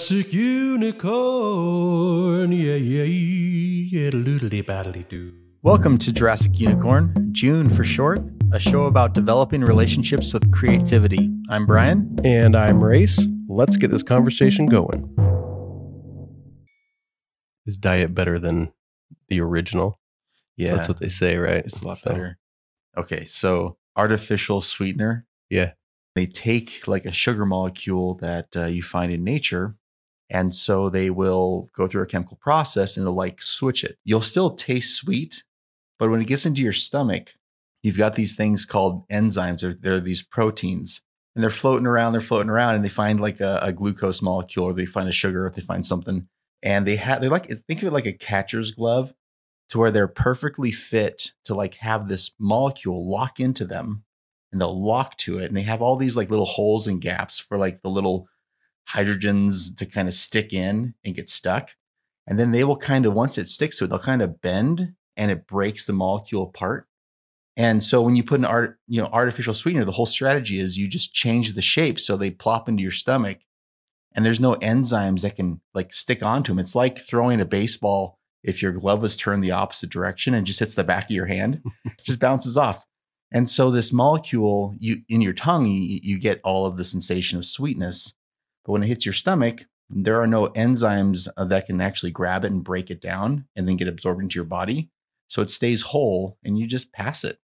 Jurassic Unicorn. Yeah, yeah, yeah. Doodly battly doo. Welcome to Jurassic Unicorn, JUUN for short, a show about developing relationships with creativity. I'm Bryan. And I'm Rayce. Let's get this conversation going. Is diet better than the original? Yeah, That's what they say, right? it's a lot So, better. Okay, so artificial sweetener, Yeah. they take like a sugar molecule that uh, you find in nature. And so they will go through a chemical process and they'll like switch it. You'll still taste sweet, but when it gets into your stomach, you've got these things called enzymes or they're these proteins and they're floating around, they're floating around and they find like a, a glucose molecule or they find a sugar or they find something. And they have, they're like, think of it like a catcher's glove to where they're perfectly fit to like have this molecule lock into them and they'll lock to it and they have all these like little holes and gaps for like the little hydrogens to kind of stick in and get stuck. And then they will kind of once it sticks to it they'll kind of bend and it breaks the molecule apart. And so when you put an art you know artificial sweetener the whole strategy is you just change the shape so they plop into your stomach and there's no enzymes that can like stick onto them it's like throwing a baseball if your glove was turned the opposite direction and just hits the back of your hand it just bounces off. And so this molecule, you in your tongue, you, you get all of the sensation of sweetness, but when it hits your stomach, there are no enzymes uh, that can actually grab it and break it down and then get absorbed into your body. So it stays whole, and you just pass it.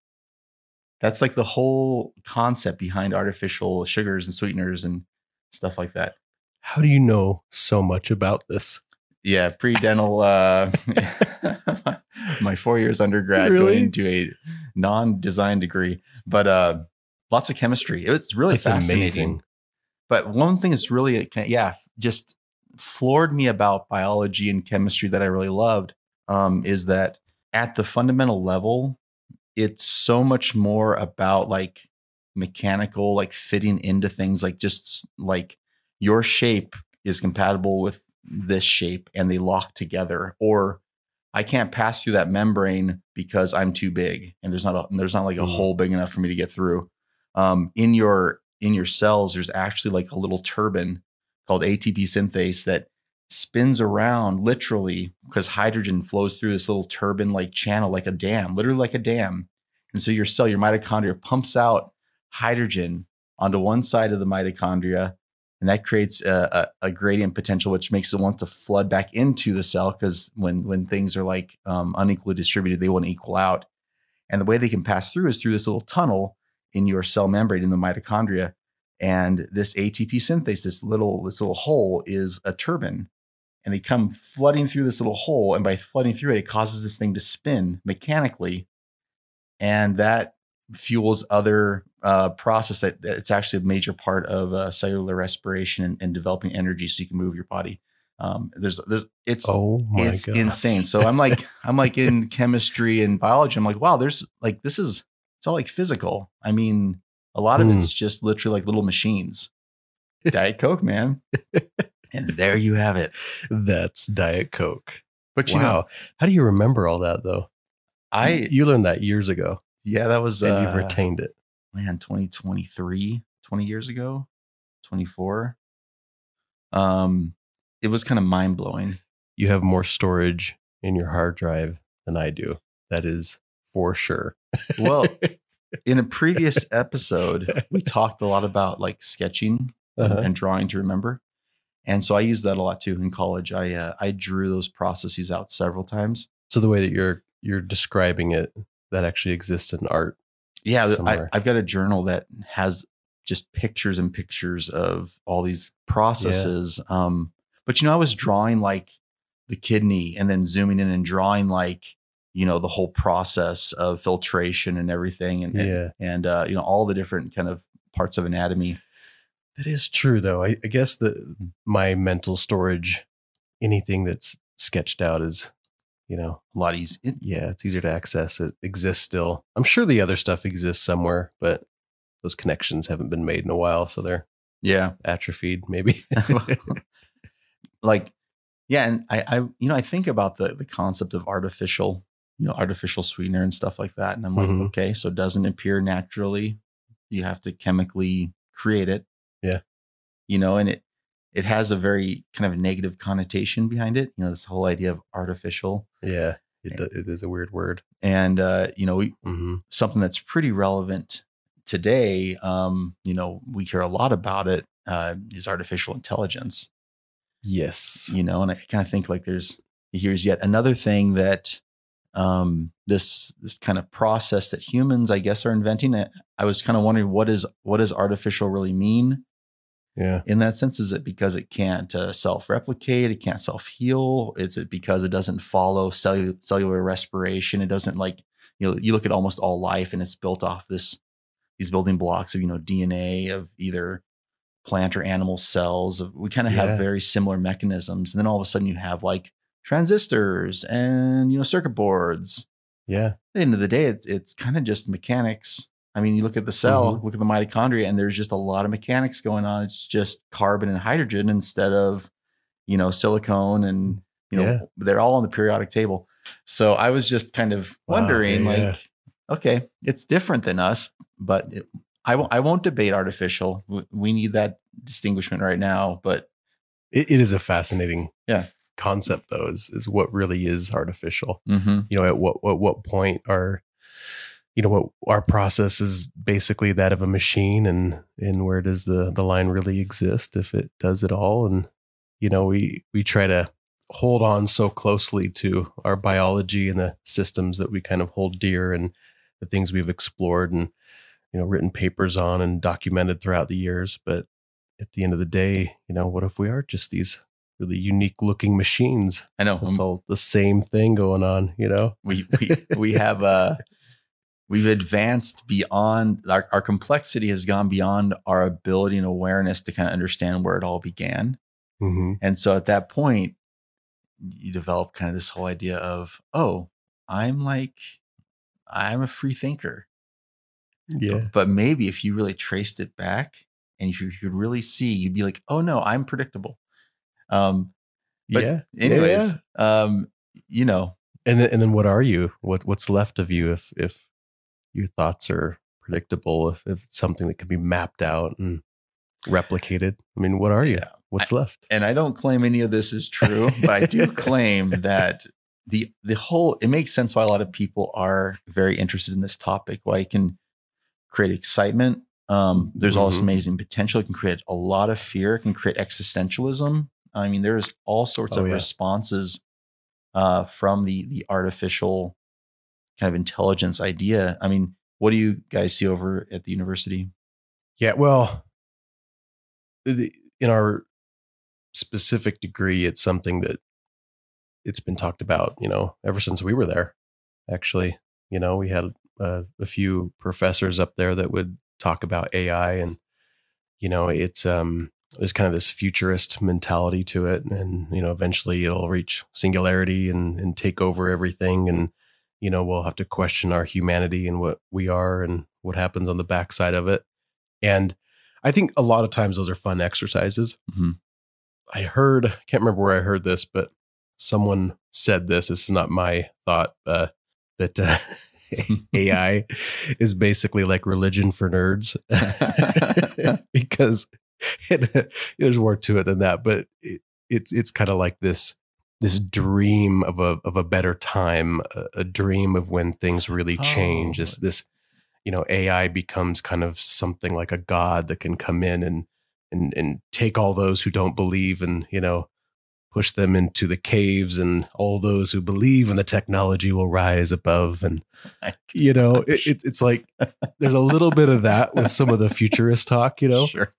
That's like the whole concept behind artificial sugars and sweeteners and stuff like that. How do you know so much about this? Yeah, pre-dental. Uh, my four years undergrad Really? going into a non-design degree, but uh, lots of chemistry. It's really That's fascinating. amazing. But one thing that's really, yeah, just floored me about biology and chemistry that I really loved um, is that at the fundamental level, it's so much more about like mechanical, like fitting into things, like just like your shape is compatible with this shape and they lock together, or I can't pass through that membrane because I'm too big and there's not a, there's not like a Mhm. hole big enough for me to get through. Um, in your in your cells, there's actually like a little turbine called ATP synthase that spins around literally because hydrogen flows through this little turbine like channel, like a dam, literally like a dam. And so your cell, your mitochondria pumps out hydrogen onto one side of the mitochondria. And that creates a, a, a gradient potential, which makes it want to flood back into the cell because when when things are like um, unequally distributed, they want to equal out. And the way they can pass through is through this little tunnel in your cell membrane in the mitochondria. And this ATP synthase, this little this little hole, is a turbine, and they come flooding through this little hole. And by flooding through it, it causes this thing to spin mechanically, and that fuels other uh, process that that it's actually a major part of uh, cellular respiration and, and developing energy so you can move your body. Um, there's there's it's Oh it's god. insane. So I'm like, I'm like in chemistry and biology. I'm like, wow, there's like this is it's all like physical. I mean, a lot of Hmm. it's just literally like little machines. Diet Coke, man. and there you have it. That's Diet Coke. But you wow. know, How do you remember all that though? I you learned that years ago yeah, that was and uh, you've retained it. man, 2023, 20 years ago, 24. Um, it was kind of mind blowing. You have more storage in your hard drive than I do. That is for sure. Well, in a previous episode, we talked a lot about like sketching and- Uh-huh. and drawing to remember. And so I used that a lot too in college. I uh, I drew those processes out several times. so the way that you're you're describing it, that actually exists in art. Yeah, I. I've got a journal that has just pictures and pictures of all these processes. Um, but you know, I was drawing like the kidney and then zooming in and drawing like you know the whole process of filtration and everything, and and, Yeah. and uh, you know all the different kind of parts of anatomy. That is true though. I, I guess that my mental storage, anything that's sketched out is, you know, A lot easier yeah, it's easier to access. It exists still. I'm sure the other stuff exists somewhere, but those connections haven't been made in a while, so they're yeah, atrophied maybe. like yeah and I, I you know i think about the the concept of artificial you know artificial sweetener and stuff like that and i'm like Mhm. okay so it doesn't appear naturally you have to chemically create it Yeah. you know and it it has a very kind of negative connotation behind it. You know, this whole idea of artificial, Yeah. It, do- it is a weird word. and uh, you know, we, hmm something that's pretty relevant today. Um, you know, we hear a lot about it. Uh, is artificial intelligence. Yes. you know and i kind of think like there's here's yet another thing that um this this kind of process that humans i guess are inventing. I, I was kind of wondering what is what does artificial really mean? Yeah. in that sense is it because it can't uh, self-replicate? It can't self-heal? Is it because it doesn't follow cellular, cellular respiration? It doesn't like you know you look at almost all life and it's built off this these building blocks of you know dna of either plant or animal cells. We kind of Yeah. have very similar mechanisms. And then all of a sudden you have like transistors and you know circuit boards Yeah. at the end of the day, it's, it's kind of just mechanics. I mean, you look at the cell, Mm-hmm. look at the mitochondria, and there's just a lot of mechanics going on. It's just carbon and hydrogen instead of, you know, silicone and, you know, Yeah. they're all on the periodic table. So I was just kind of Wow, wondering, yeah, like, yeah. okay, it's different than us, but it, I won't, I won't debate artificial. We- We need that distinguishment right now, but It, it is a fascinating Yeah. Concept, though, is, is what really is artificial. mhm, You know, at what, at what point are, you know, what our process is basically that of a machine and, and where does the, the line really exist if it does it all? And, you know, we, we try to hold on so closely to our biology and the systems that we kind of hold dear and the things we've explored and, you know, written papers on and documented throughout the years. But at the end of the day, you know, what if we are just these really unique looking machines? I know. It's all the same thing going on, you know? we we we have uh we've advanced beyond our, our complexity has gone beyond our ability and awareness to kind of understand where it all began Mm-hmm. and so at that point you develop kind of this whole idea of oh i'm like i'm a free thinker Yeah. but, but maybe if you really traced it back and if you could really see you'd be like oh no i'm predictable um but yeah. anyways um you know And then, and then what are you? What what's left of you if if your thoughts are predictable, if, if it's something that can be mapped out and replicated? I mean, what are you? Yeah. What's left? and I don't claim any of this is true, but I do claim that the the whole it makes sense why a lot of people are very interested in this topic. Why it can create excitement. Um, there's also Mhm. amazing potential. It can create a lot of fear. It can create existentialism. I mean, there's all sorts Oh, of yeah. responses uh, from the the artificial kind of intelligence idea. I mean, what do you guys see over at the university? Yeah, well, the- in our specific degree, it's something that it's been talked about, you know, ever since we were there. Actually, you know, we had uh, a few professors up there that would talk about AI, and you know, it's um, there's kind of this futurist mentality to it, and you know, eventually it'll reach singularity and and take over everything, and you know, we'll have to question our humanity and what we are and what happens on the backside of it, and I think a lot of times those are fun exercises. Mhm. I heard, I can't remember where I heard this, but someone said this. This is not my thought, uh, that uh, AI is basically like religion for nerds because Uh, there's more to it than that. But it, it's it's kind of like this this dream of a of a better time, a, a dream of when things really change. Oh. This this you know AI becomes kind of something like a god that can come in and and and take all those who don't believe and you know push them into the caves and all those who believe in the technology will rise above and you know it, it, it's like there's a little bit of that with some of the futurist talk you know sure.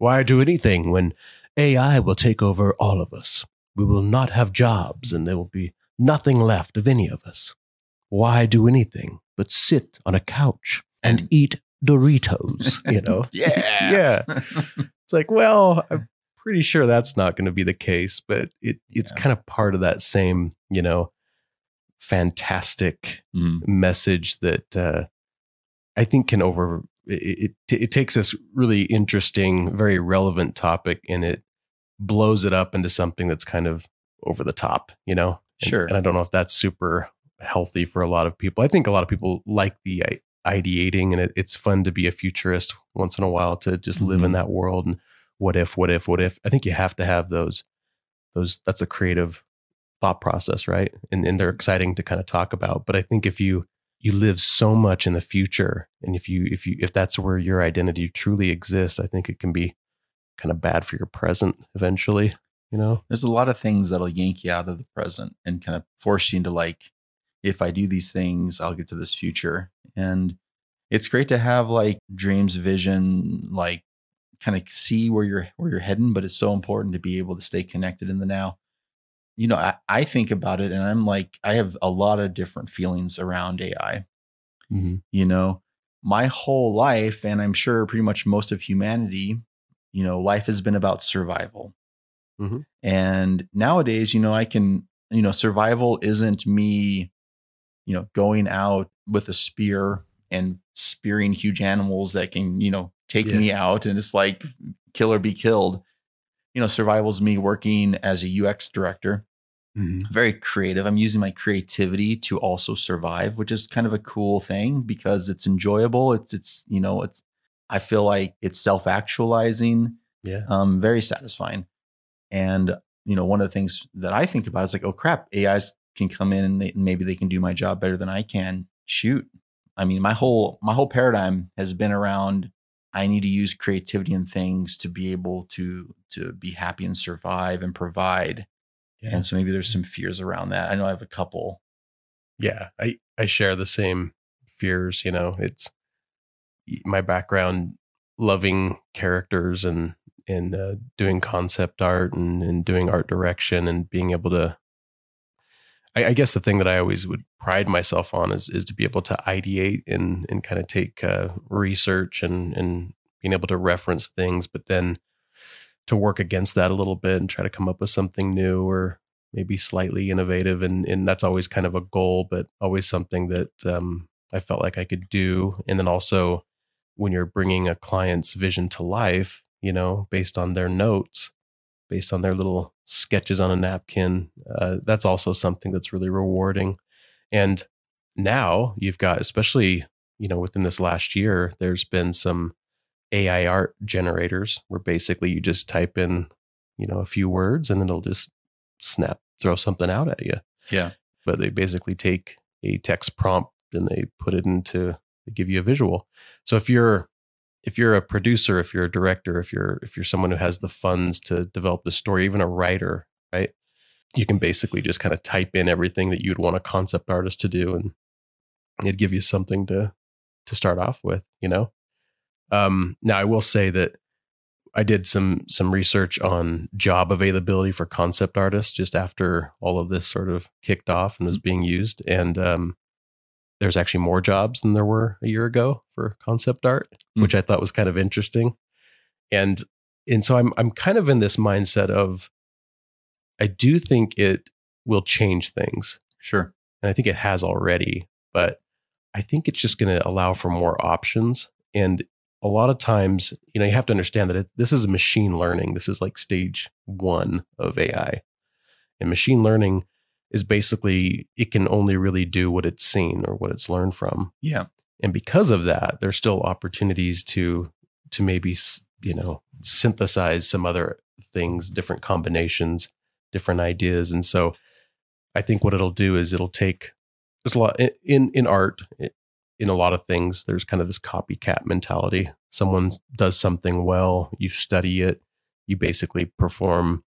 Why do anything when ai will take over all of us we will not have jobs and there will be nothing left of any of us why do anything but sit on a couch and eat doritos you know Yeah. yeah it's like well i'm pretty sure that's not going to be the case but it it's Yeah. kind of part of that same you know fantastic Mm. message that uh, I think can over it, it. It takes this really interesting, very relevant topic, and it blows it up into something that's kind of over the top, you know. And- Sure. And, I don't know if that's super healthy for a lot of people. I think a lot of people like the ideating, and it, it's fun to be a futurist once in a while to just live in Mhm. that world and what if, what if, what if. I think you have to have those, those, that's a creative thought process, right? And, and they're exciting to kind of talk about. But I think if you, you live so much in the future and if you if you if that's where your identity truly exists i think it can be kind of bad for your present eventually you know? There's a lot of things that'll yank you out of the present and kind of force you into like if i do these things i'll get to this future. And it's great to have like dreams vision like kind of see where you're where you're heading but it's so important to be able to stay connected in the now you know, I, I, think about it and I'm like, I have a lot of different feelings around AI. Mm-hmm. You know, my whole life, and I'm sure pretty much most of humanity, you know, life has been about survival. Mm-hmm. And nowadays, you know, I can, you know, survival isn't me, you know, going out with a spear and spearing huge animals that can, you know, take yeah. me out and it's like kill or be killed. You know, survival is me working as a UX director Mm-hmm. Very creative. I'm using my creativity to also survive, which is kind of a cool thing because it's enjoyable. It's it's you know it's I feel like it's self actualizing. Yeah. Um, very satisfying. And you know, one of the things that I think about is like, oh crap, AIs can come in and they, maybe they can do my job better than I can. Shoot. I mean, my whole my whole paradigm has been around I need to use creativity and things to be able to to be happy and survive and provide. Yeah. And so maybe there's some fears around that. I know I have a couple. Yeah, I I share the same fears, you know. It's my background loving characters and and uh, doing concept art and, and doing art direction and being able to I, I, guess the thing that I always would pride myself on is is to be able to ideate and and kind of take uh, research and and being able to reference things, but then to work against that a little bit and try to come up with something new or maybe slightly innovative and and that's always kind of a goal but always something that um, I felt like I could do. And then also when you're bringing a client's vision to life you know based on their notes based on their little sketches on a napkin uh, that's also something that's really rewarding and now you've got especially you know within this last year there's been some AI art generators where basically you just type in, you know, a few words and it'll just snap, throw something out at you. Yeah. But they basically take a text prompt and they put it into they give you a visual. So if you're if you're a producer, if you're a director, if you're if you're someone who has the funds to develop the story, even a writer, right? You can basically just kind of type in everything that you'd want a concept artist to do and it'd give you something to to start off with, you know? Um, now, I will say that I did some some research on job availability for concept artists just after all of this sort of kicked off and was mm-hmm. being used, and um, there's actually more jobs than there were a year ago for concept art, mm-hmm. which I thought was kind of interesting. And and so I'm I'm kind of in this mindset of I do think it will change things. Sure. And I think it has already, but I think it's just going to allow for more options. And a lot of times, you know, you have to understand that it, this is machine learning. This is like stage one of AI. And machine learning is basically, it can only really do what it's seen or what it's learned from. Yeah. And because of that, there's still opportunities to, to maybe, you know, synthesize some other things, different combinations, different ideas. And so I think what it'll do is it'll take, there's a lot in, in art, in a lot of things, there's kind of this copycat mentality. Someone does something well, you study it, you basically perform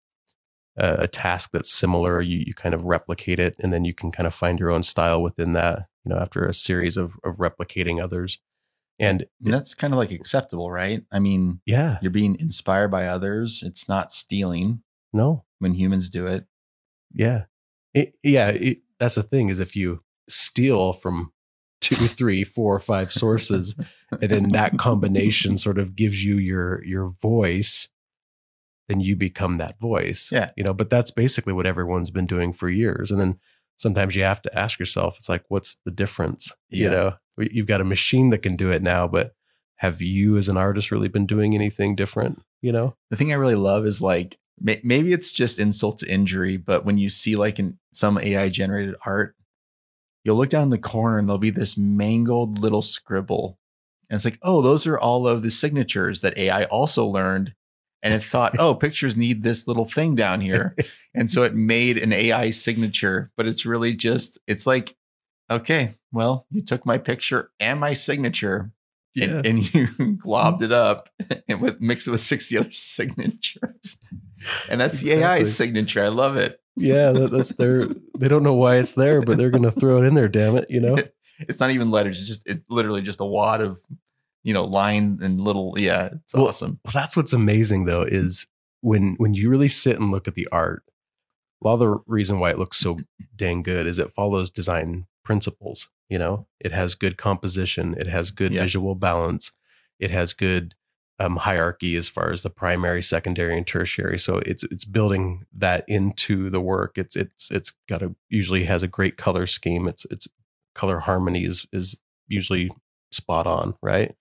a, a task that's similar, you, you kind of replicate it, and then you can kind of find your own style within that, you know, after a series of, of replicating others. And, and that's kind of like acceptable, right? I mean, yeah, you're being inspired by others. It's not stealing. No, when humans do it. Yeah, it, yeah. It, that's the thing is if you steal from two, three, four, five sources, and then that combination sort of gives you your your voice. Then you become that voice. Yeah, you know. But that's basically what everyone's been doing for years. And then sometimes you have to ask yourself, it's like, what's the difference? Yeah. You know, you've got a machine that can do it now, but have you as an artist really been doing anything different? You know, the thing I really love is like maybe it's just insult to injury, but when you see like in some AI generated art, you'll look down in the corner and there'll be this mangled little scribble. And it's like, oh, those are all of the signatures that AI also learned and it thought, oh, pictures need this little thing down here. and so it made an AI signature, but it's really just, it's like, okay, well, you took my picture and my signature Yeah. and, and you globbed mm. it up and with mixed it with 60 other signatures. And that's the AI signature. I love it. yeah, that, that's their. They don't know why it's there, but they're going to throw it in there. Damn it, you know. It's not even letters. It's just, it's literally just a wad of, you know, lines and little, yeah, it's Well, awesome. Well, that's what's amazing though is when when you really sit and look at the art. A lot of the reason why it looks so dang good is it follows design principles. You know, it has good composition, it has good Yeah. visual balance, it has good um, hierarchy as far as the primary, secondary, and tertiary. So it's it's building that into the work. It's it's it's got a usually has a great color scheme. It's it's color harmony is is usually spot on, right?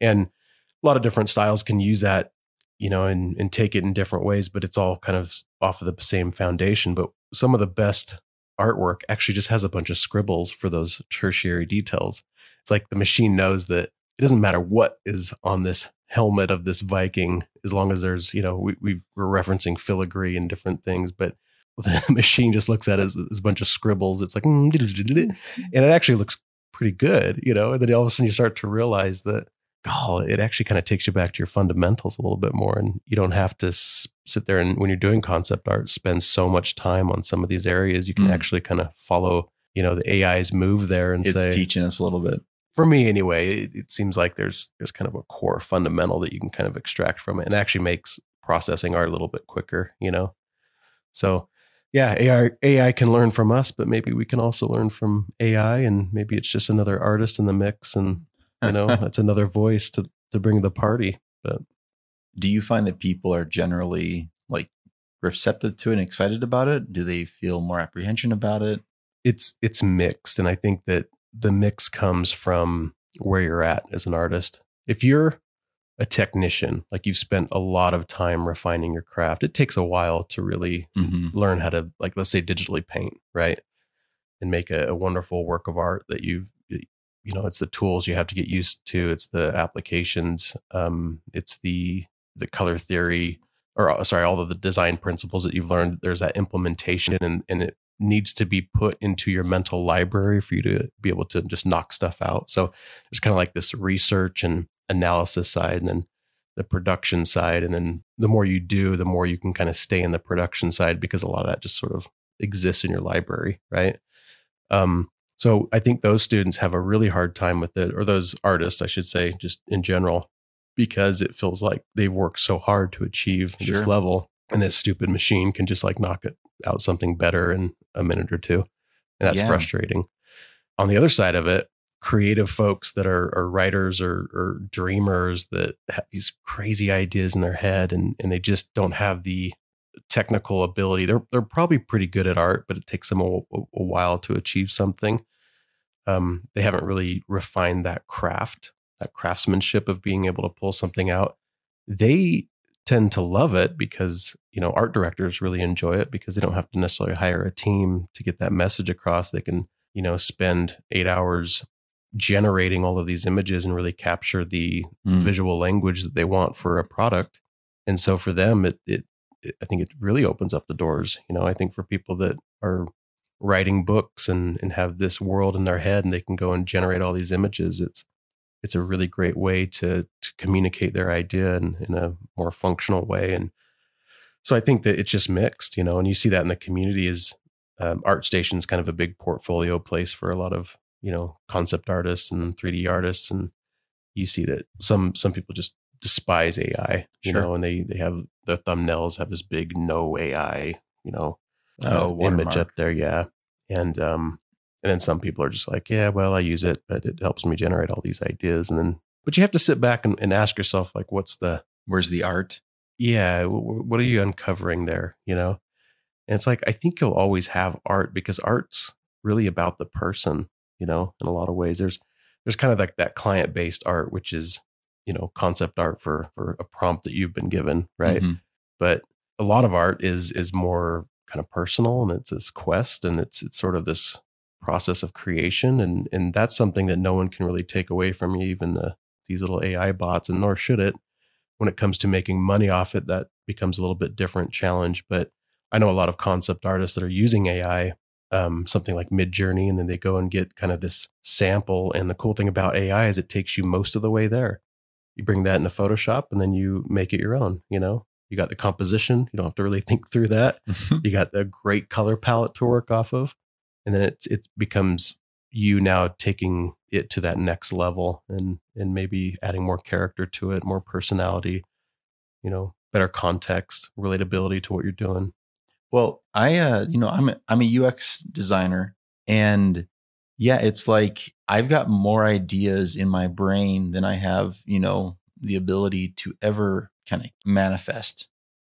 And a lot of different styles can use that, you know, and and take it in different ways, but it's all kind of off of the same foundation. But some of the best artwork actually just has a bunch of scribbles for those tertiary details. It's like the machine knows that it doesn't matter what is on this helmet of this Viking, as long as there's, you know, we, we we're referencing filigree and different things, but the machine just looks at it as, as a bunch of scribbles. It's like, and it actually looks pretty good, you know. And then all of a sudden you start to realize that, oh, it actually kind of takes you back to your fundamentals a little bit more, and you don't have to s- sit there and when you're doing concept art, spend so much time on some of these areas. You can Mm. actually kind of follow, you know, the AI's move there and It's say, teaching us a little bit. for me anyway, it, it seems like there's there's kind of a core fundamental that you can kind of extract from it, and actually makes processing art a little bit quicker, you know. So, yeah, AI AI can learn from us, but maybe we can also learn from AI, and maybe it's just another artist in the mix, and you know, that's another voice to to bring the party. But do you find that people are generally like receptive to it and excited about it? Do they feel more apprehension about it? It's it's mixed, and I think that the mix comes from where you're at as an artist. If you're a technician, like you've spent a lot of time refining your craft, it takes a while to really Mm-hmm. learn how to like let's say digitally paint right and make a, a wonderful work of art that you you know it's the tools you have to get used to it's the applications um it's the the color theory or uh, sorry all of the design principles that you've learned there's that implementation and and it needs to be put into your mental library for you to be able to just knock stuff out. So there's kind of like this research and analysis side and then the production side and then the more you do the more you can kind of stay in the production side because a lot of that just sort of exists in your library right? Um so i think those students have a really hard time with it or those artists i should say just in general because it feels like they've worked so hard to achieve this level and this stupid machine can just like knock it out something better in a minute or two and that's Yeah. frustrating on the other side of it creative folks that are, are writers or, or dreamers that have these crazy ideas in their head and, and they just don't have the technical ability. They're, they're probably pretty good at art, but it takes them a, a while to achieve something. Um, they haven't really refined that craft, that craftsmanship of being able to pull something out. They tend to love it because, you know, art directors really enjoy it because they don't have to necessarily hire a team to get that message across. They can, you know, spend eight hours generating all of these images and really capture the Mm. visual language that they want for a product. And so for them, it, it, it, I think it really opens up the doors. You know, I think for people that are writing books and, and have this world in their head and they can go and generate all these images, it's, it's a really great way to, to communicate their idea in, in a more functional way. And so I think that it's just mixed, you know, and you see that in the community is um, ArtStation is kind of a big portfolio place for a lot of, you know, concept artists and 3D artists. And you see that some, some people just despise AI, you Sure. know, and they, they have the thumbnails have this big no AI, you know, Oh, uh, image up there. Yeah. And, um, and then some people are just like, yeah, well, I use it, but it helps me generate all these ideas. And then, but you have to sit back and, and ask yourself, like, what's the, Where's the art? yeah, w- w- what are you uncovering there? You know? And it's like, I think you'll always have art because art's really about the person, you know, in a lot of ways. There's, there's kind of like that client based art, which is, you know, concept art for, for a prompt that you've been given. Right. Mhm. But a lot of art is, is more kind of personal and it's this quest and it's, it's sort of this process of creation. And, and that's something that no one can really take away from you, even the, these little AI bots and nor should it when it comes to making money off it, that becomes a little bit different challenge. But I know a lot of concept artists that are using AI, um, something like Midjourney, and then they go and get kind of this sample. And the cool thing about AI is it takes you most of the way there. You bring that into Photoshop and then you make it your own. You know, you got the composition. You don't have to really think through that. you got the great color palette to work off of, and then it's it becomes you now taking it to that next level and and maybe adding more character to it, more personality, you know, better context, relatability to what you're doing. Well, I uh, you know, I'm a, I'm a UX designer and yeah, it's like I've got more ideas in my brain than I have, you know, the ability to ever kind of manifest.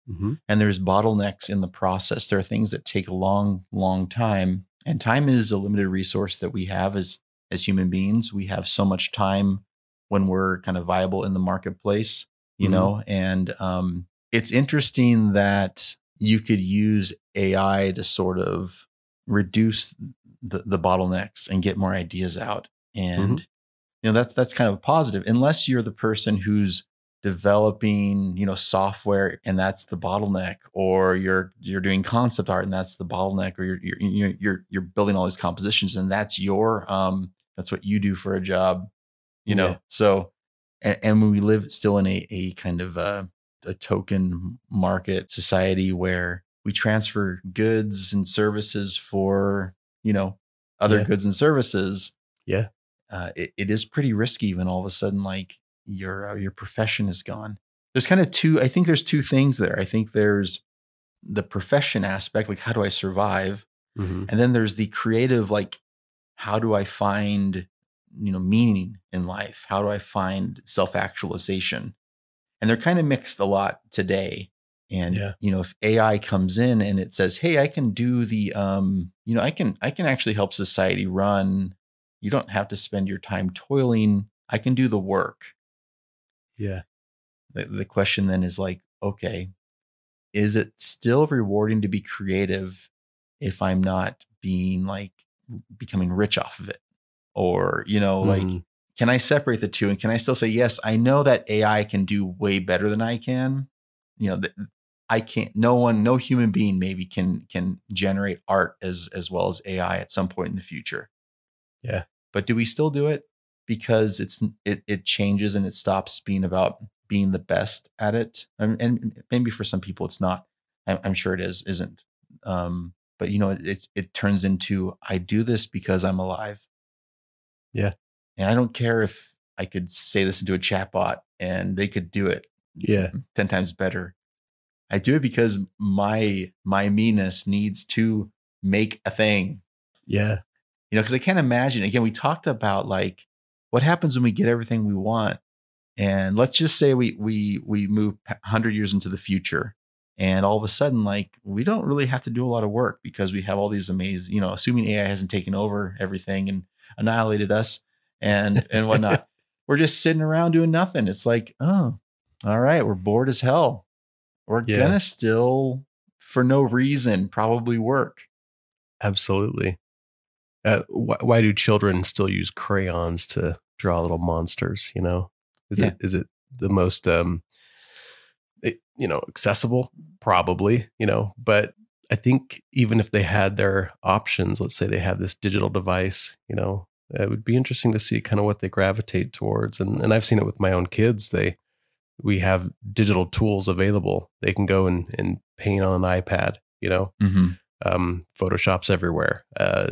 Mm-hmm. And there's bottlenecks in the process. There are things that take a long, long time. And time is a limited resource that we have as as human beings. We have so much time when we're kind of viable in the marketplace, you mm-hmm. know. And um, it's interesting that you could use AI to sort of reduce the, the bottlenecks and get more ideas out. And mm-hmm. you know that's that's kind of a positive, unless you're the person who's developing you know software and that's the bottleneck or you're you're doing concept art and that's the bottleneck or you're you're you're, you're building all these compositions and that's your um that's what you do for a job you know yeah. so and, and, when we live still in a, a kind of a, a token market society where we transfer goods and services for you know other yeah. goods and services yeah uh, it, it is pretty risky when all of a sudden like your uh, your profession is gone. There's kind of two. I think there's two things there. I think there's the profession aspect, like how do I survive, mm-hmm. and then there's the creative, like how do I find you know meaning in life? How do I find self actualization? And they're kind of mixed a lot today. And yeah. you know, if AI comes in and it says, "Hey, I can do the, um, you know, I can I can actually help society run. You don't have to spend your time toiling. I can do the work." Yeah. The, the question then is like, okay, is it still rewarding to be creative if I'm not being like becoming rich off of it? Or, you know, mm-hmm. like, can I separate the two? And can I still say, yes, I know that AI can do way better than I can? You know, that I can't, no one, no human being maybe can, can generate art as, as well as AI at some point in the future. Yeah. But do we still do it? because it's it it changes and it stops being about being the best at it. And, and maybe for some people it's not. I'm, I'm sure it is isn't. Um, but you know, it it turns into I do this because I'm alive. Yeah, and I don't care if I could say this into a chatbot and they could do it. Yeah, ten times better. I do it because my my meanness needs to make a thing. Yeah. You know, because I can't imagine. Again, we talked about like what happens when we get everything we want? And let's just say we we we move 100 years into the future and all of a sudden like we don't really have to do a lot of work because we have all these amazing, you know, assuming AI hasn't taken over everything and annihilated us and and whatnot. we're just sitting around doing nothing. It's like, oh, all right, we're bored as hell. We're yeah. gonna still, for no reason, probably work. Absolutely. Uh, wh- why do children still use crayons to draw little monsters you know is yeah. it is it the most um it, you know accessible probably you know but i think even if they had their options let's say they have this digital device you know it would be interesting to see kind of what they gravitate towards and and i've seen it with my own kids they we have digital tools available they can go and and paint on an ipad you know mm-hmm. um, photoshop's everywhere uh,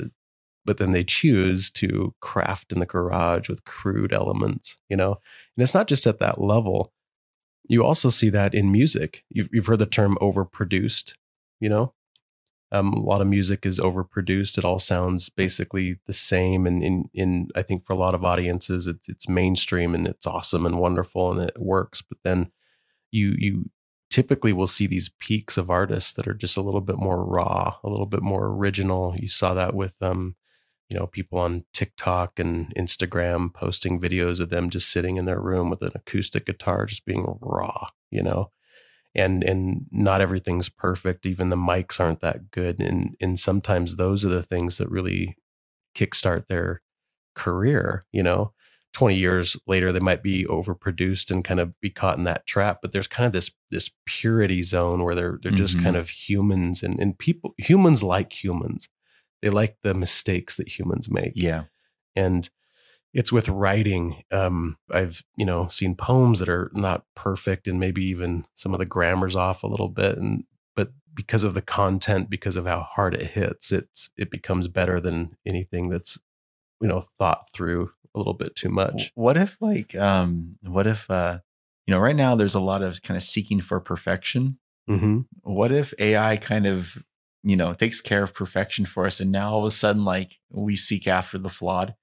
but then they choose to craft in the garage with crude elements, you know? And it's not just at that level. You also see that in music. You've, you've heard the term overproduced, you know? Um, a lot of music is overproduced. It all sounds basically the same. And in, in I think for a lot of audiences, it's, it's mainstream and it's awesome and wonderful and it works. But then you, you typically will see these peaks of artists that are just a little bit more raw, a little bit more original. You saw that with um, you know, people on TikTok and Instagram posting videos of them just sitting in their room with an acoustic guitar, just being raw, you know, and and not everything's perfect. Even the mics aren't that good, and and sometimes those are the things that really kickstart their career, you know. 20 years later they might be overproduced and kind of be caught in that trap but there's kind of this this purity zone where they're they're just Mhm. kind of humans and and people humans like humans they like the mistakes that humans make Yeah. and it's with writing um i've you know seen poems that are not perfect and maybe even some of the grammar's off a little bit and but because of the content because of how hard it hits it's it becomes better than anything that's you know thought through a little bit too much What if like um what if uh you know right now there's a lot of kind of seeking for perfection. mm-hmm. What if AI kind of you know takes care of perfection for us and now all of a sudden like we seek after the flawed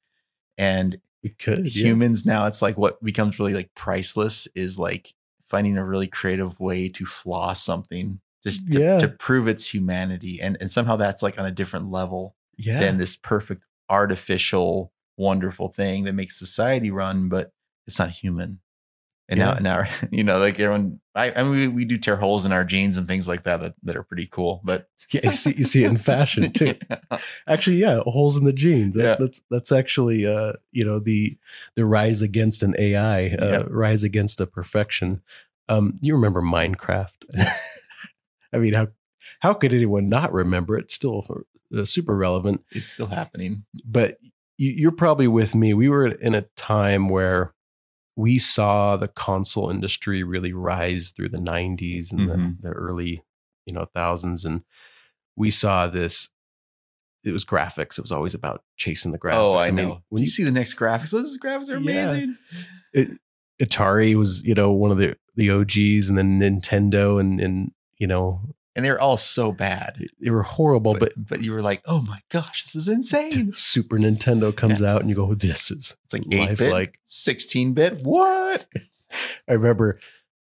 and we could yeah. humans now it's like what becomes really like priceless is like finding a really creative way to flaw something just to, Yeah. to prove its humanity and and somehow that's like on a different level yeah than this perfect artificial wonderful thing that makes society run but it's not human and Yeah. now now you know like everyone i, I mean we, we do tear holes in our jeans and things like that that, that are pretty cool but yeah you see, you see it in fashion too. Actually yeah holes in the jeans That- Yeah. that's that's actually uh you know the the rise against an ai uh, Yeah. rise against a perfection. Um you remember minecraft? I mean how how could anyone not remember it? Still uh, super relevant. It's still happening. But you, you're probably with me. We were in a time where we saw the console industry really rise through the 90s and Mhm. the, the early you know thousands and we saw this it was graphics it was always about chasing the graphics oh i, mean, know when you see the next graphics those graphics are Yeah. amazing atari was you know one of the the og's and then nintendo and and you know and they're all so bad they were horrible but, but, but you were like oh my gosh this is insane super nintendo comes out and you go this is it's like 8 bit lifelike 16 bit what I remember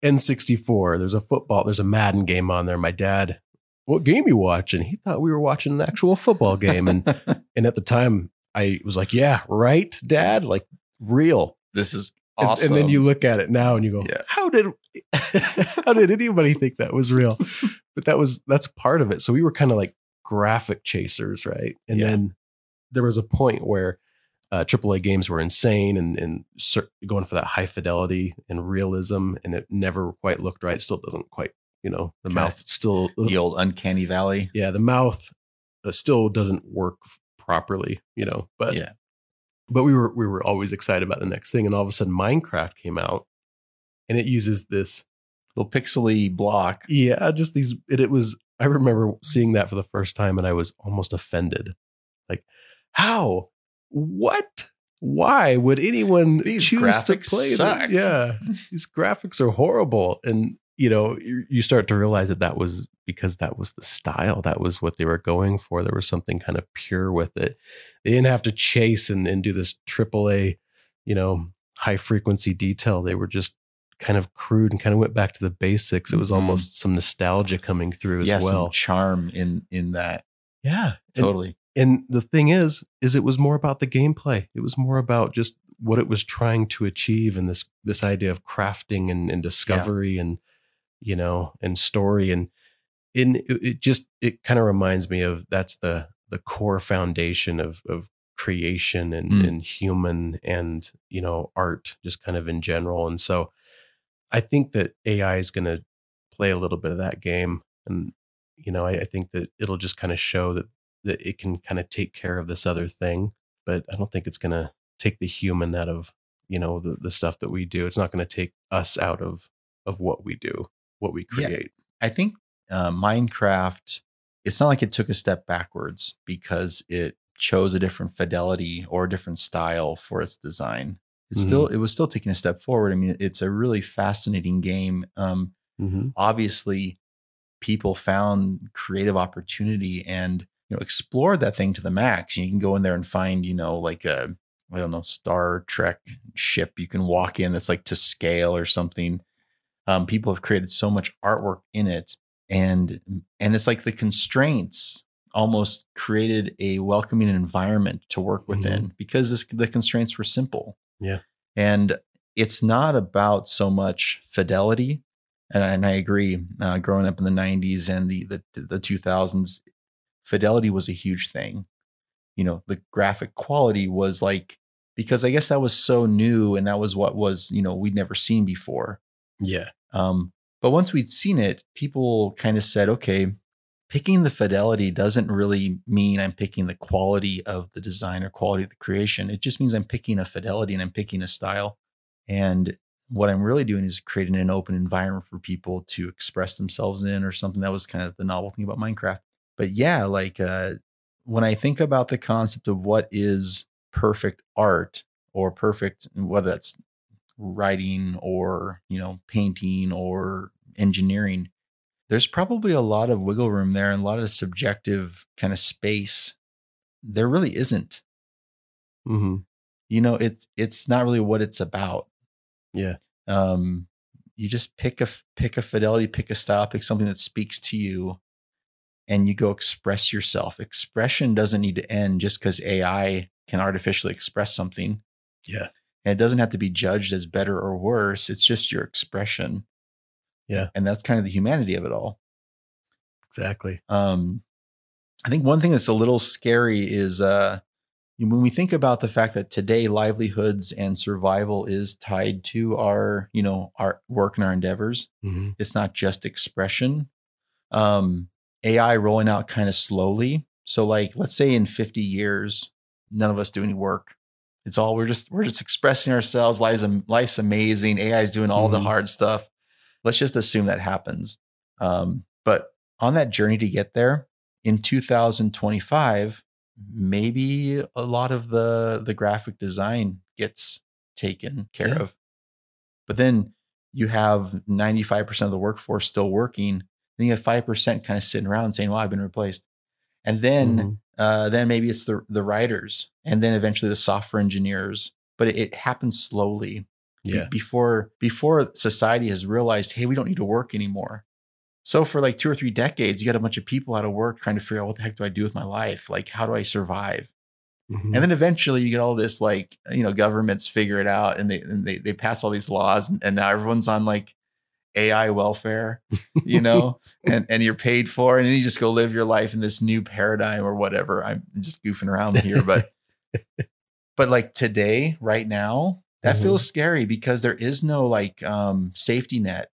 N64. There's a football, there's a Madden game on there. My dad, what game you watching? And he thought we were watching an actual football game. And and at the time I was like, Yeah, right, Dad? Like real. this is awesome And, then you look at it now and you go, Yeah. How did how did anybody think that was real? But that was that's part of it. So we were kind of like graphic chasers, right? And Yeah. then there was a point where uh, AAA games were insane and, and going for that high fidelity and realism, and it never quite looked right. Still doesn't quite, you know, the Okay. mouth still, the old uncanny valley yeah, the mouth uh, still doesn't work properly, you know. But yeah but we were we were always excited about the next thing, and all of a sudden Minecraft came out, and it uses this little pixely block yeah, just these. It, it was. I remember seeing that for the first time, and I was almost offended. Like, how? What? Why would anyone These choose to play? them? suck. Yeah, these graphics are horrible, and you know, you, start to realize that that was because that was the style. That was what they were going for. There was something kind of pure with it. They didn't have to chase and, and do this triple A, you know, high frequency detail. They were just kind of crude and kind of went back to the basics. It was Mhm. almost some nostalgia coming through as yeah well. some charm in in that yeah. Totally and the thing is, is it was more about the gameplay. It was more about just what it was trying to achieve and this this idea of crafting and, and discovery and you know and story and in it, it just it kind of reminds me of that's the the core foundation of of creation and, Mm. and human and you know art just kind of in general and so i think that ai is going to play a little bit of that game and you know I, I think that it'll just kind of show that that it can kind of take care of this other thing but i don't think it's going to take the human out of you know the, the stuff that we do it's not going to take us out of of what we do what we Yeah. create i think uh, minecraft it's not like it took a step backwards because it chose a different fidelity or a different style for its design it's Mm-hmm. still it was still taking a step forward i mean it's a really fascinating game um mm-hmm. obviously people found creative opportunity and you know explored that thing to the max you can go in there and find you know like a i don't know star trek ship you can walk in that's like to scale or something um, people have created so much artwork in it and and it's like the constraints almost created a welcoming environment to work within because this, the constraints were simple Yeah. and it's not about so much fidelity and, I- and I agree. Uh, growing up in the '90s and the, the the 2000s, fidelity was a huge thing. You know, the graphic quality was like because I guess that was so new and that was what was, you know, we'd never seen before. Yeah. Um, but once we'd seen it, people kind of said, okay, picking the fidelity doesn't really mean I'm picking the quality of the design or quality of the creation. It just means I'm picking a fidelity and I'm picking a style. And what I'm really doing is creating an open environment for people to express themselves in or something that was kind of the novel thing about Minecraft. But yeah, like uh, when I think about the concept of what is perfect art or perfect, whether that's writing or, you know, painting or engineering, there's probably a lot of wiggle room there and a lot of subjective kind of space. There really isn't. Mm-hmm. You know, it's it's not really what it's about. Yeah. Um, you just pick a pick a fidelity, pick a style, pick something that speaks to you, and you go express yourself. Expression doesn't need to end just because AI can artificially express something. Yeah. And it doesn't have to be judged as better or worse. It's just your expression. Yeah. And that's kind of the humanity of it all. Exactly. Um, I think one thing that's a little scary is uh, when we think about the fact that today livelihoods and survival is tied to our, you know, our work and our endeavors. Mm-hmm. It's not just expression. Um, AI rolling out kind of slowly. So, like, let's say in 50 years, none of us do any work. It's all we're just we're just expressing ourselves. Life's life's amazing. AI is doing all the Mhm. hard stuff. Let's just assume that happens. Um, but on that journey to get there, in 2025, maybe a lot of the the graphic design gets taken care Yeah. of. But then you have 95% of the workforce still working. Then you have 5% kind of sitting around saying, well, I've been replaced. And then Mhm. uh, then maybe it's the the writers, and then eventually the software engineers. But it, it happens slowly be- Yeah. before before society has realized, hey, we don't need to work anymore. So for like two or three decades, you got a bunch of people out of work trying to figure out what the heck do I do with my life? Like, how do I survive? Mhm. And then eventually you get all this like, you know, governments figure it out and they and they they pass all these laws and, and now everyone's on like AI welfare, you know, and, and you're paid for, and then you just go live your life in this new paradigm or whatever. I'm just goofing around here, but but like today, right now, that Mhm. feels scary because there is no like um safety net.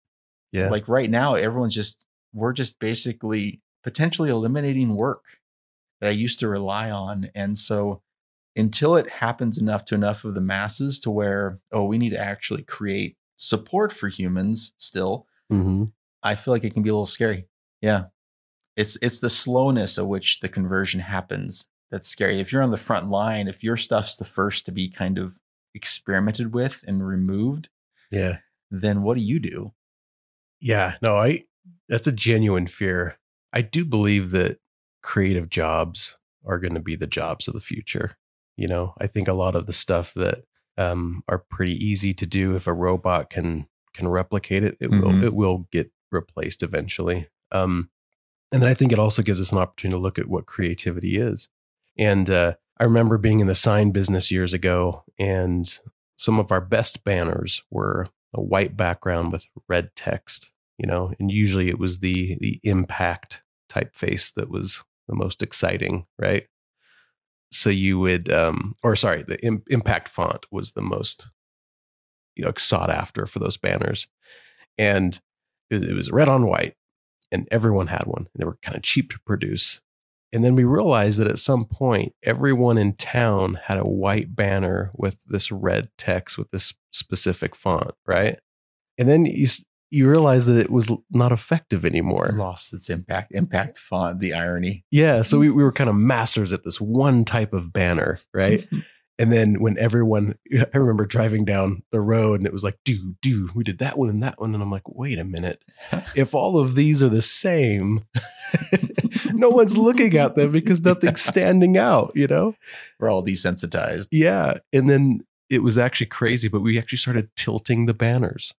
yeah. Like right now, everyone's just we're just basically potentially eliminating work that I used to rely on. And so until it happens enough to enough of the masses to where, oh, we need to actually create support for humans still, hmm I feel like it can be a little scary. Yeah. It's it's the slowness at which the conversion happens that's scary. If you're on the front line, if your stuff's the first to be kind of experimented with and removed, Yeah. then what do you do? Yeah. No, I, that's a genuine fear. I do believe that creative jobs are going to be the jobs of the future. You know, I think a lot of the stuff that um, are pretty easy to do if a robot can can replicate it, it Mhm. will it will get replaced eventually. Um, and then I think it also gives us an opportunity to look at what creativity is. And uh, I remember being in the sign business years ago, and some of our best banners were a white background with red text. You know, and usually it was the the impact typeface that was the most exciting, right? So you would, um, or sorry, the Im- impact font was the most, you know, sought after for those banners, and it, it was red on white, and everyone had one. They were kind of cheap to produce, and then we realized that at some point, everyone in town had a white banner with this red text with this specific font, right? And then you you realize that it was not effective anymore. Lost its impact. Impact font, the irony. Yeah. So we, we were kind of masters at this one type of banner, right? and then when everyone, I remember driving down the road and it was like, do, do, we did that one and that one. And I'm like, wait a minute. If all of these are the same, no one's looking at them because nothing's standing out, you know? We're all desensitized. Yeah. And then it was actually crazy, but we actually started tilting the banners.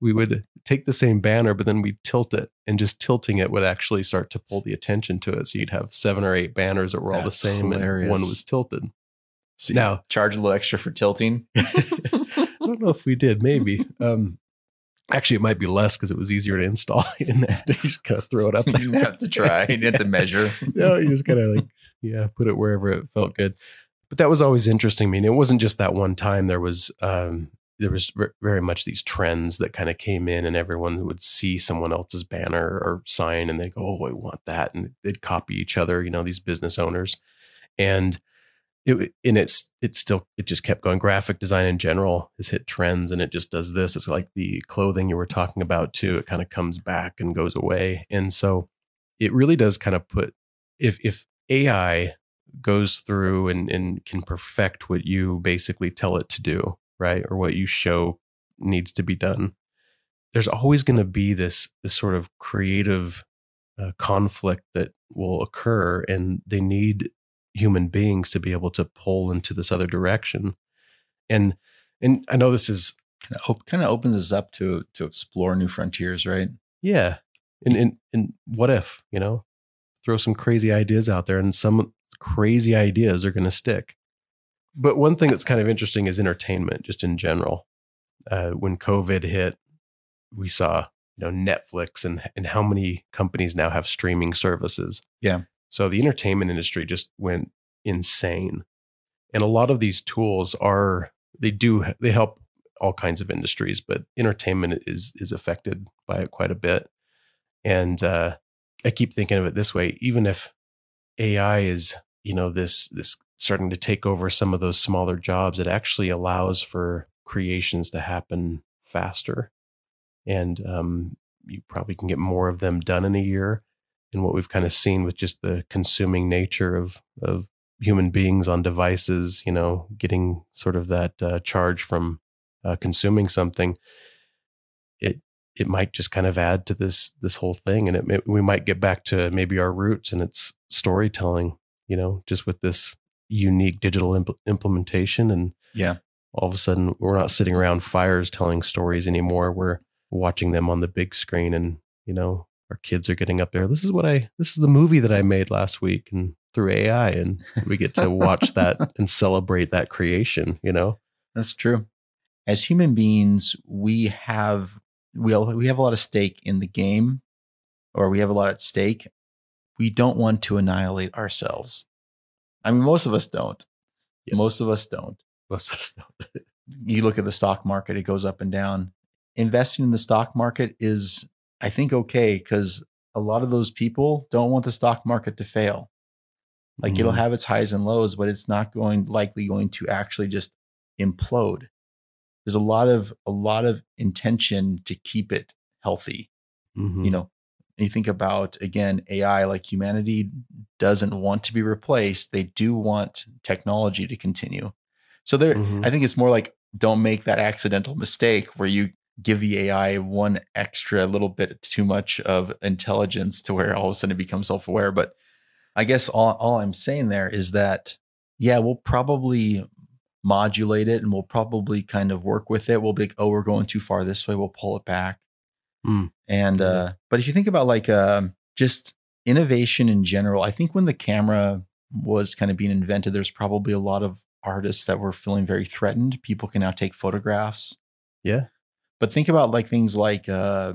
We would take the same banner, but then we'd tilt it, and just tilting it would actually start to pull the attention to it. So you'd have seven or eight banners that were all the same, hilarious. and one was tilted. So Now- charge a little extra for tilting. I don't know if we did, maybe. Um, actually, it might be less because it was easier to install. You didn't have to just kind of throw it up you didn't have to try. You didn't have to measure. no, you just kind of like, yeah, put it wherever it felt good. but that was always interesting. I mean, it wasn't just that one time. There was um, there was very much these trends that kind of came in, and everyone would see someone else's banner or sign, and they go, "Oh, I want that," and they'd copy each other. You know, these business owners, and it and it's it still it just kept going. Graphic design in general has hit trends, and it just does this. It's like the clothing you were talking about too. It kind of comes back and goes away, and so it really does kind of put if if AI goes through and, and can perfect what you basically tell it to do, right? Or what you show needs to be done. There's always going to be this this sort of creative uh, conflict that will occur, and they need human beings to be able to pull into this other direction. And and I know this is kind of, kind of opens us up to to explore new frontiers, right? Yeah. And and and what if, you know, throw some crazy ideas out there and some crazy ideas are going to stick. But one thing that's kind of interesting is entertainment, just in general. Uh, when COVID hit, we saw you know Netflix and and how many companies now have streaming services. Yeah. So the entertainment industry just went insane, and a lot of these tools are they do they help all kinds of industries, but entertainment is is affected by it quite a bit. And uh, I keep thinking of it this way: even if AI is you know this this starting to take over some of those smaller jobs it actually allows for creations to happen faster. And um, you probably can get more of them done in a year and what we've kind of seen with just the consuming nature of of human beings on devices you know getting sort of that uh, charge from uh, consuming something. It it might just kind of add to this this whole thing and it, it, we might get back to maybe our roots and it's storytelling you know, just with this unique digital impl- implementation. And yeah, all of a sudden we're not sitting around fires telling stories anymore. We're watching them on the big screen and, you know, our kids are getting up there. This is what I, this is the movie that I made last week and through AI. And we get to watch that and celebrate that creation, you know? That's true. As human beings, we have, we, we have a lot of stake in the game or we have a lot at stake we don't want to annihilate ourselves. I mean, most of us don't. Yes. Most of us don't. Most of us don't. you look at the stock market, it goes up and down. Investing in the stock market is, I think, okay because a lot of those people don't want the stock market to fail. Like mm-hmm. it'll have its highs and lows, but it's not going likely going to actually just implode. There's a lot of a lot of intention to keep it healthy. Mm-hmm. You know, you think about again AI, like humanity doesn't want to be replaced. They do want technology to continue. So there, mm-hmm. I think it's more like don't make that accidental mistake where you give the AI one extra little bit too much of intelligence to where all of a sudden it becomes self-aware. But I guess all, all I'm saying there is that, yeah, we'll probably modulate it and we'll probably kind of work with it. We'll be like, oh, we're going too far this way. We'll pull it back. Mm. And uh, but if you think about like uh, just innovation in general, I think when the camera was kind of being invented, there's probably a lot of artists that were feeling very threatened. People can now take photographs. Yeah. But think about like things like uh,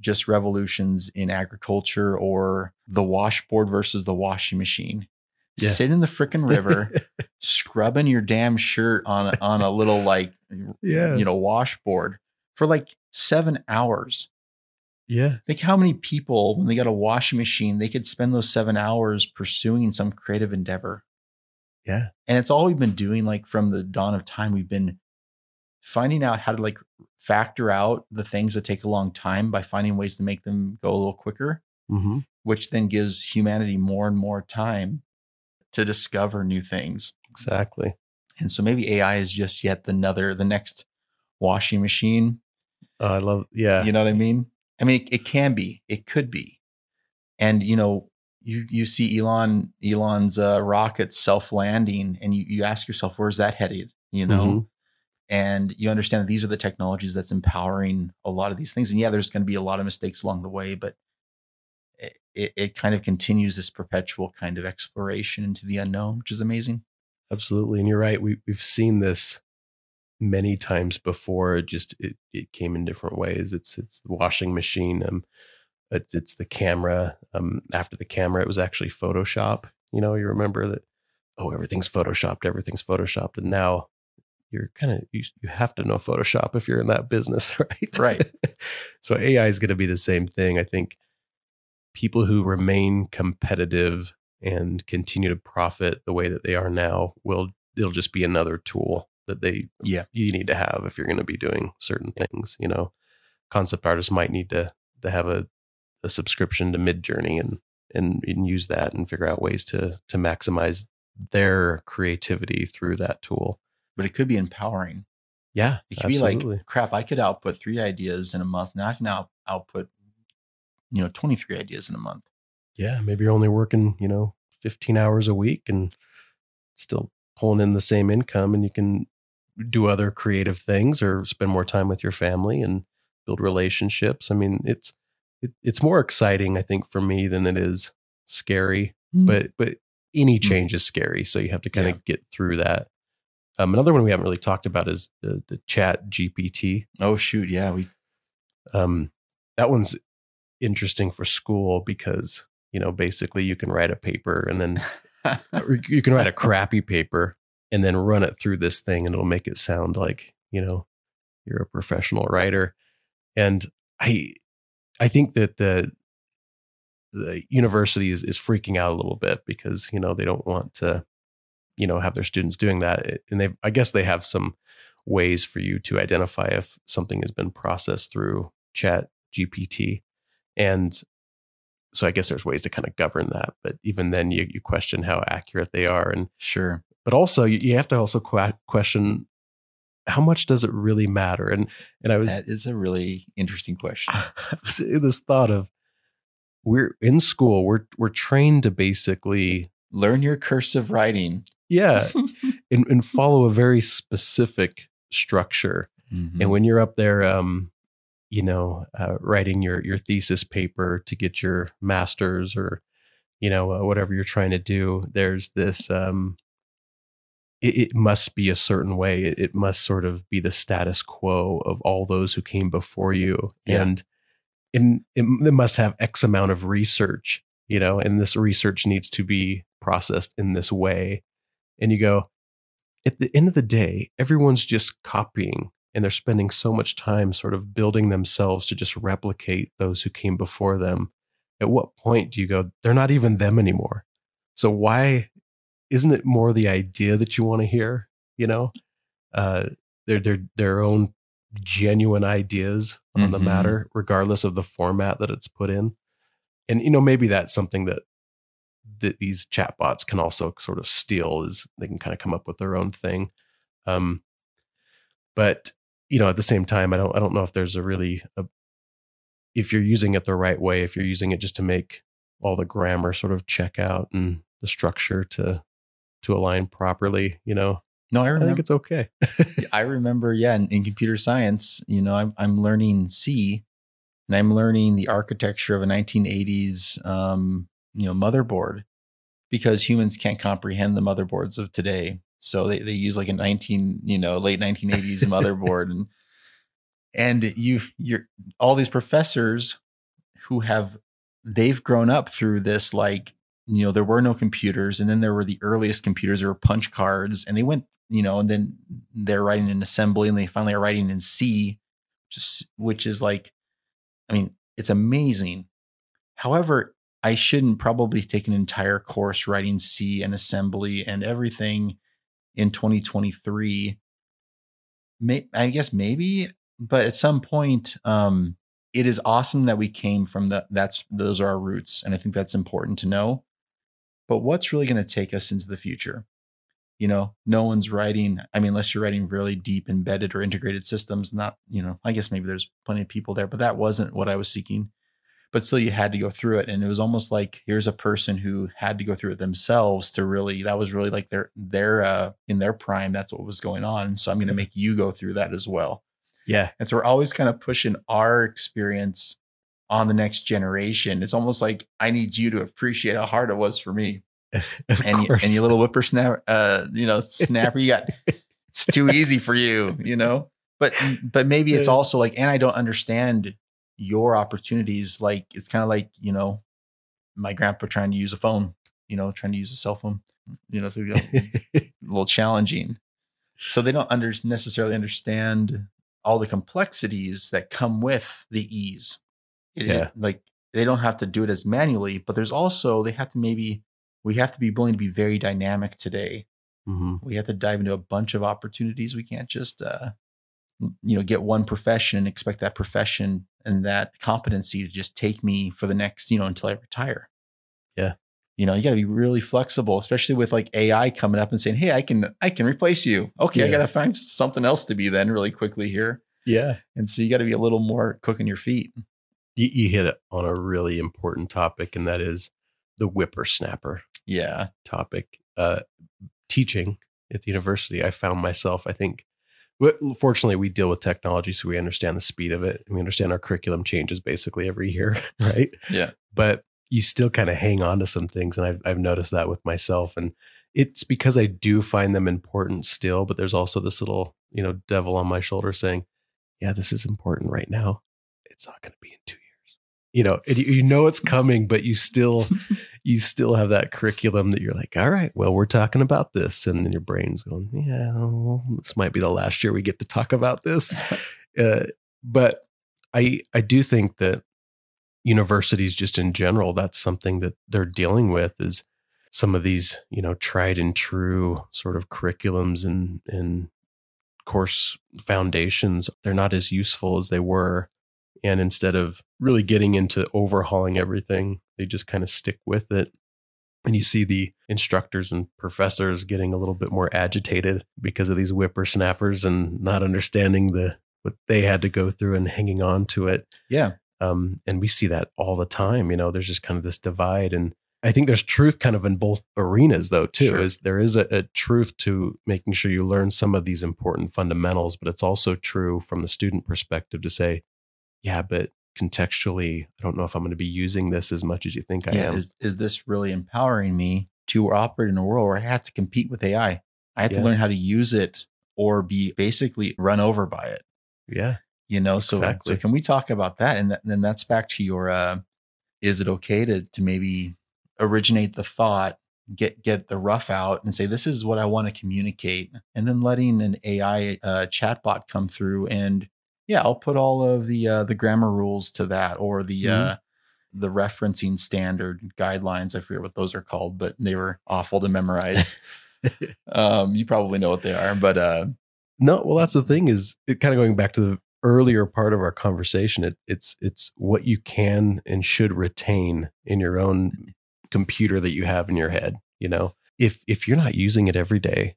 just revolutions in agriculture or the washboard versus the washing machine. Yeah. Sit in the freaking river, scrubbing your damn shirt on on a little like yeah. you know washboard for like seven hours. Yeah. Think how many people, when they got a washing machine, they could spend those seven hours pursuing some creative endeavor. Yeah. And it's all we've been doing, like from the dawn of time. We've been finding out how to like factor out the things that take a long time by finding ways to make them go a little quicker, mm-hmm. which then gives humanity more and more time to discover new things. Exactly. And so maybe AI is just yet another, the next washing machine. Oh, I love, yeah. You know what I mean? I mean, it, it can be, it could be. And, you know, you, you see Elon, Elon's uh, rocket self landing and you, you ask yourself, where's that headed? You know? Mm-hmm. And you understand that these are the technologies that's empowering a lot of these things. And yeah, there's going to be a lot of mistakes along the way, but it, it kind of continues this perpetual kind of exploration into the unknown, which is amazing. Absolutely. And you're right. We, we've seen this many times before. It just it, it came in different ways. It's it's the washing machine. Um, it's it's the camera. Um, after the camera, it was actually Photoshop. You know, you remember that oh, everything's photoshopped, everything's photoshopped. And now you're kind of, you, you have to know Photoshop if you're in that business, right? Right. so AI is going to be the same thing. I think people who remain competitive and continue to profit the way that they are now will, it'll just be another tool that they, Yeah. you need to have if you're going to be doing certain things, you know, concept artists might need to, to have a, a subscription to Midjourney and, and, and use that and figure out ways to, to maximize their creativity through that tool. But it could be empowering. Yeah. It could be like, crap, I could output three ideas in a month. Now I can out- output, you know, 23 ideas in a month. yeah, maybe you're only working, you know, 15 hours a week and still pulling in the same income and you can do other creative things or spend more time with your family and build relationships. I mean, it's it, it's more exciting I think for me than it is scary, but but any change is scary, so you have to kind Yeah. of get through that. Um, another one we haven't really talked about is the, the ChatGPT. oh, shoot. Yeah. We, Um, that one's interesting for school because you know basically you can write a paper and then you can write a crappy paper and then run it through this thing and it'll make it sound like you know you're a professional writer and i i think that the the university is, is freaking out a little bit because you know they don't want to you know have their students doing that eh, and they i guess they have some ways for you to identify if something has been processed through chat gpt and so i guess there's ways to kind of govern that but even then you, you question how accurate they are and sure. But also you, have to also que- question how much does it really matter and and i was That is a really interesting question. I was in this thought of we're in school we're we're trained to basically Learn your cursive writing. yeah and, and follow a very specific structure Mhm. and when you're up there um you know uh, writing your your thesis paper to get your masters or you know uh, whatever you're trying to do there's this um it, it must be a certain way. It, it must sort of be the status quo of all those who came before you. Yeah. and and it, it must have x amount of research you know and this research needs to be processed in this way. And you go at the end of the day everyone's just copying and they're spending so much time sort of building themselves to just replicate those who came before them. At what point do you go they're not even them anymore. So why isn't it more the idea that you want to hear you know? Uh their their their own genuine ideas on the Mhm. matter regardless of the format that it's put in. And you know maybe that's something that that these chatbots can also sort of steal is they can kind of come up with their own thing. Um but you know at the same time i don't i don't know if there's a really a, if you're using it the right way if you're using it just to make all the grammar sort of check out and the structure to to align properly you know no, I i remember. think it's okay I remember, yeah, in, in computer science, you know, I'm, I'm learning C and I'm learning the architecture of a 1980s, um, you know, motherboard because humans can't comprehend the motherboards of today. So they, they use like a 19, you know, late 1980s motherboard and, and you, you're all these professors who have, they've grown up through this, like, you know, there were no computers and then there were the earliest computers, there were punch cards and they went you know, and then they're writing in assembly and they finally are writing in C, which is, which is like, I mean, it's amazing. However, I shouldn't probably take an entire course writing C and assembly and everything in 2023. May, I guess maybe, but at some point, um, it is awesome that we came from the that's those are our roots, and I think that's important to know. But what's really going to take us into the future? you know no one's writing i mean unless you're writing really deep embedded or integrated systems not you know i guess maybe there's plenty of people there but that wasn't what i was seeking. But still you had to go through it and it was almost like here's a person who had to go through it themselves to really that was really like their their uh in their prime that's what was going on so i'm going to make you go through that as well. Yeah. And so we're always kind of pushing our experience on the next generation it's almost like i need you to appreciate how hard it was for me and you, and you little whippersnapper, uh, you know, snapper, you got it's too easy for you, you know. But but maybe it's also like, and I don't understand your opportunities. Like it's kind of like you know, my grandpa trying to use a phone. you know, trying to use a cell phone. You know, so it's a little challenging. So they don't under, necessarily understand all the complexities that come with the ease. It- it- Yeah. like they don't have to do it as manually, but there's also they have to maybe we have to be willing to be very dynamic today. hmm We have to dive into a bunch of opportunities. We can't just uh you know get one profession and expect that profession and that competency to just take me for the next, you know, until I retire. Yeah. You know, you got to be really flexible, especially with like AI coming up and saying, "Hey, I can I can replace you." Okay, I got to find something else to be then really quickly here. Yeah. And so you got to be a little more cooking your feet. You, you hit it on a really important topic, and that is the whippersnapper Yeah. topic. Uh, teaching at the university, I found myself, I think, fortunately, we deal with technology, so we understand the speed of it. and We understand our curriculum changes basically every year, right? Yeah. But you still kind of hang on to some things. And I've, I've noticed that with myself. And it's because I do find them important still, but there's also this little, you know, devil on my shoulder saying, yeah, this is important right now. It's not going to be in two. You know, and you, you know it's coming, but you still, you still have that curriculum that you're like, all right, well, we're talking about this, and then your brain's going, yeah, well, this might be the last year we get to talk about this. Uh, but I, I do think that universities, just in general, that's something that they're dealing with is some of these, you know, tried and true sort of curriculums and and course foundations. They're not as useful as they were and instead of really getting into overhauling everything, they just kind of stick with it. And you see the instructors and professors getting a little bit more agitated because of these whippersnappers and not understanding the what they had to go through and hanging on to it. Yeah. Um, and we see that all the time. You know, there's just kind of this divide, and I think there's truth kind of in both arenas, though. Too Sure. is there is a, a truth to making sure you learn some of these important fundamentals, but it's also true from the student perspective to say, yeah, but contextually, I don't know if I'm going to be using this as much as you think I yeah. am. Is, is this really empowering me to operate in a world where I have to compete with AI? I have Yeah. to learn how to use it or be basically run over by it. yeah, You know, so Exactly. so can we talk about that? And that, then that's back to your uh, is it okay to to maybe originate the thought, get get the rough out, and say this is what I want to communicate, and then letting an AI uh, chatbot come through and yeah, I'll put all of the uh, the grammar rules to that or the Mhm. uh, the referencing standard guidelines. I forget what those are called, but they were awful to memorize. um, you probably know what they are, but uh, No, well, that's the thing is it kind of going back to the earlier part of our conversation. It, it's it's what you can and should retain in your own computer that you have in your head. You know, if if you're not using it every day,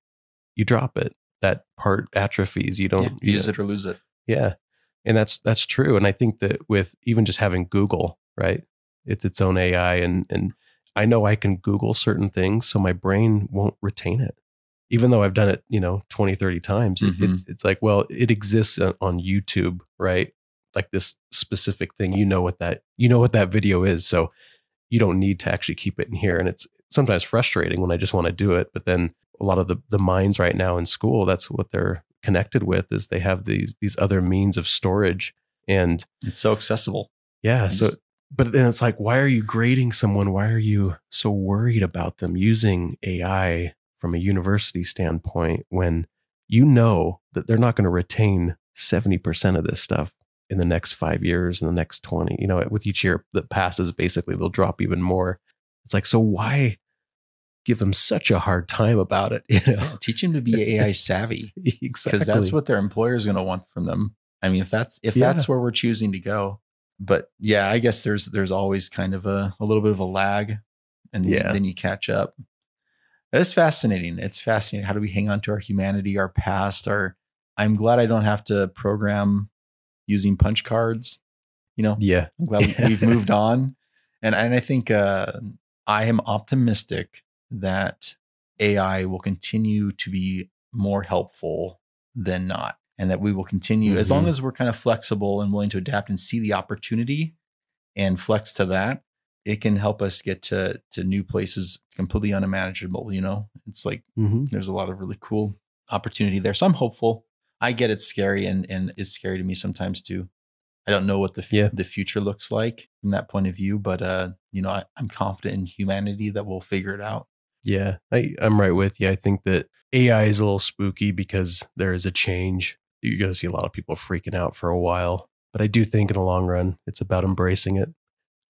you drop it. That part atrophies. You don't yeah, use it or lose it. Yeah. And that's that's true. And I think that with even just having Google, right? It's its own AI and and I know I can Google certain things, so my brain won't retain it. Even though I've done it, you know, 20, 30 times, it, Mhm. it's, it's like, well, it exists on- on YouTube, right? Like this specific thing, you know what that you know what that video is, so you don't need to actually keep it in here. And it's sometimes frustrating when I just want to do it, but then a lot of the the minds right now in school, that's what they're connected with is they have these these other means of storage and It's so accessible. yeah so but then it's like why are you grading someone why are you so worried about them using ai from a university standpoint when you know that they're not going to retain 70% of this stuff in the next 5 years in the next 20 you know with each year that passes basically they'll drop even more it's like so why give them such a hard time about it you know teach them to be AI savvy exactly because that's what their employer is going to want from them. I mean, if that's if Yeah. that's where we're choosing to go, but yeah, I guess there's there's always kind of a, a little bit of a lag, and then, Yeah. then you catch up. It's fascinating. It's fascinating. How do we hang on to our humanity, our past? Our I'm glad I don't have to program using punch cards. You know, yeah I'm glad we, we've moved on, and and I think uh, I am optimistic that AI will continue to be more helpful than not, and that we will continue as long as we're kind of flexible and willing to adapt and see the opportunity and flex to that. It can help us get to to new places completely unimaginable. You know, it's like hmm there's a lot of really cool opportunity there. So I'm hopeful. I get it's scary and and it's scary to me sometimes too. I don't know what the f- Yeah. the future looks like from that point of view, but uh, you know, I, I'm confident in humanity that we'll figure it out. Yeah, I, I'm right with you. I think that AI is a little spooky because there is a change. You're going to see a lot of people freaking out for a while. But I do think in the long run, it's about embracing it,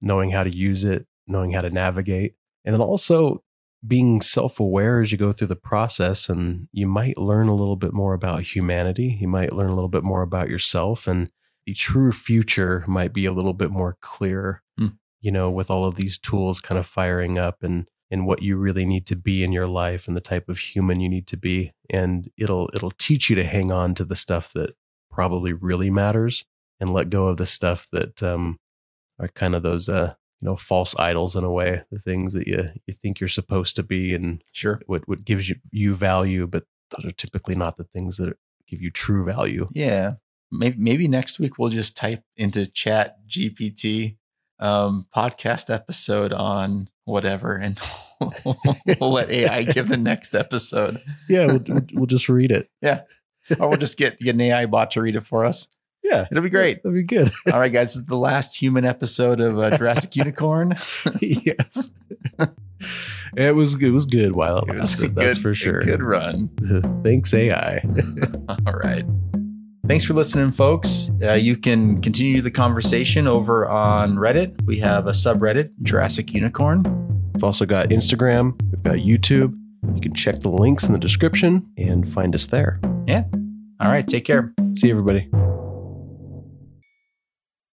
knowing how to use it, knowing how to navigate, and then also being self aware as you go through the process. And you might learn a little bit more about humanity. You might learn a little bit more about yourself. And the true future might be a little bit more clear, Hmm. you know, with all of these tools kind of firing up and and what you really need to be in your life and the type of human you need to be and it'll it'll teach you to hang on to the stuff that probably really matters and let go of the stuff that um, are kind of those uh, you know false idols in a way the things that you you think you're supposed to be and Sure. what what gives you you value but those are typically not the things that give you true value Yeah. Maybe, maybe next week we'll just type into chat GPT um, podcast episode on whatever and we'll let AI give the next episode. yeah we'll, we'll, just read it Yeah. Or we'll just get, get an AI bot to read it for us. yeah It'll be great. It'll be good All right, guys. This is the last human episode of uh, Jurassic Unicorn. yes it was it was good while it, It lasted that's for sure Good run. thanks ai All right. Thanks for listening, folks. Uh, you can continue the conversation over on Reddit. We have a subreddit, Jurassic Unicorn. We've also got Instagram, we've got YouTube. You can check the links in the description and find us there. Yeah. All right, take care. See you, everybody.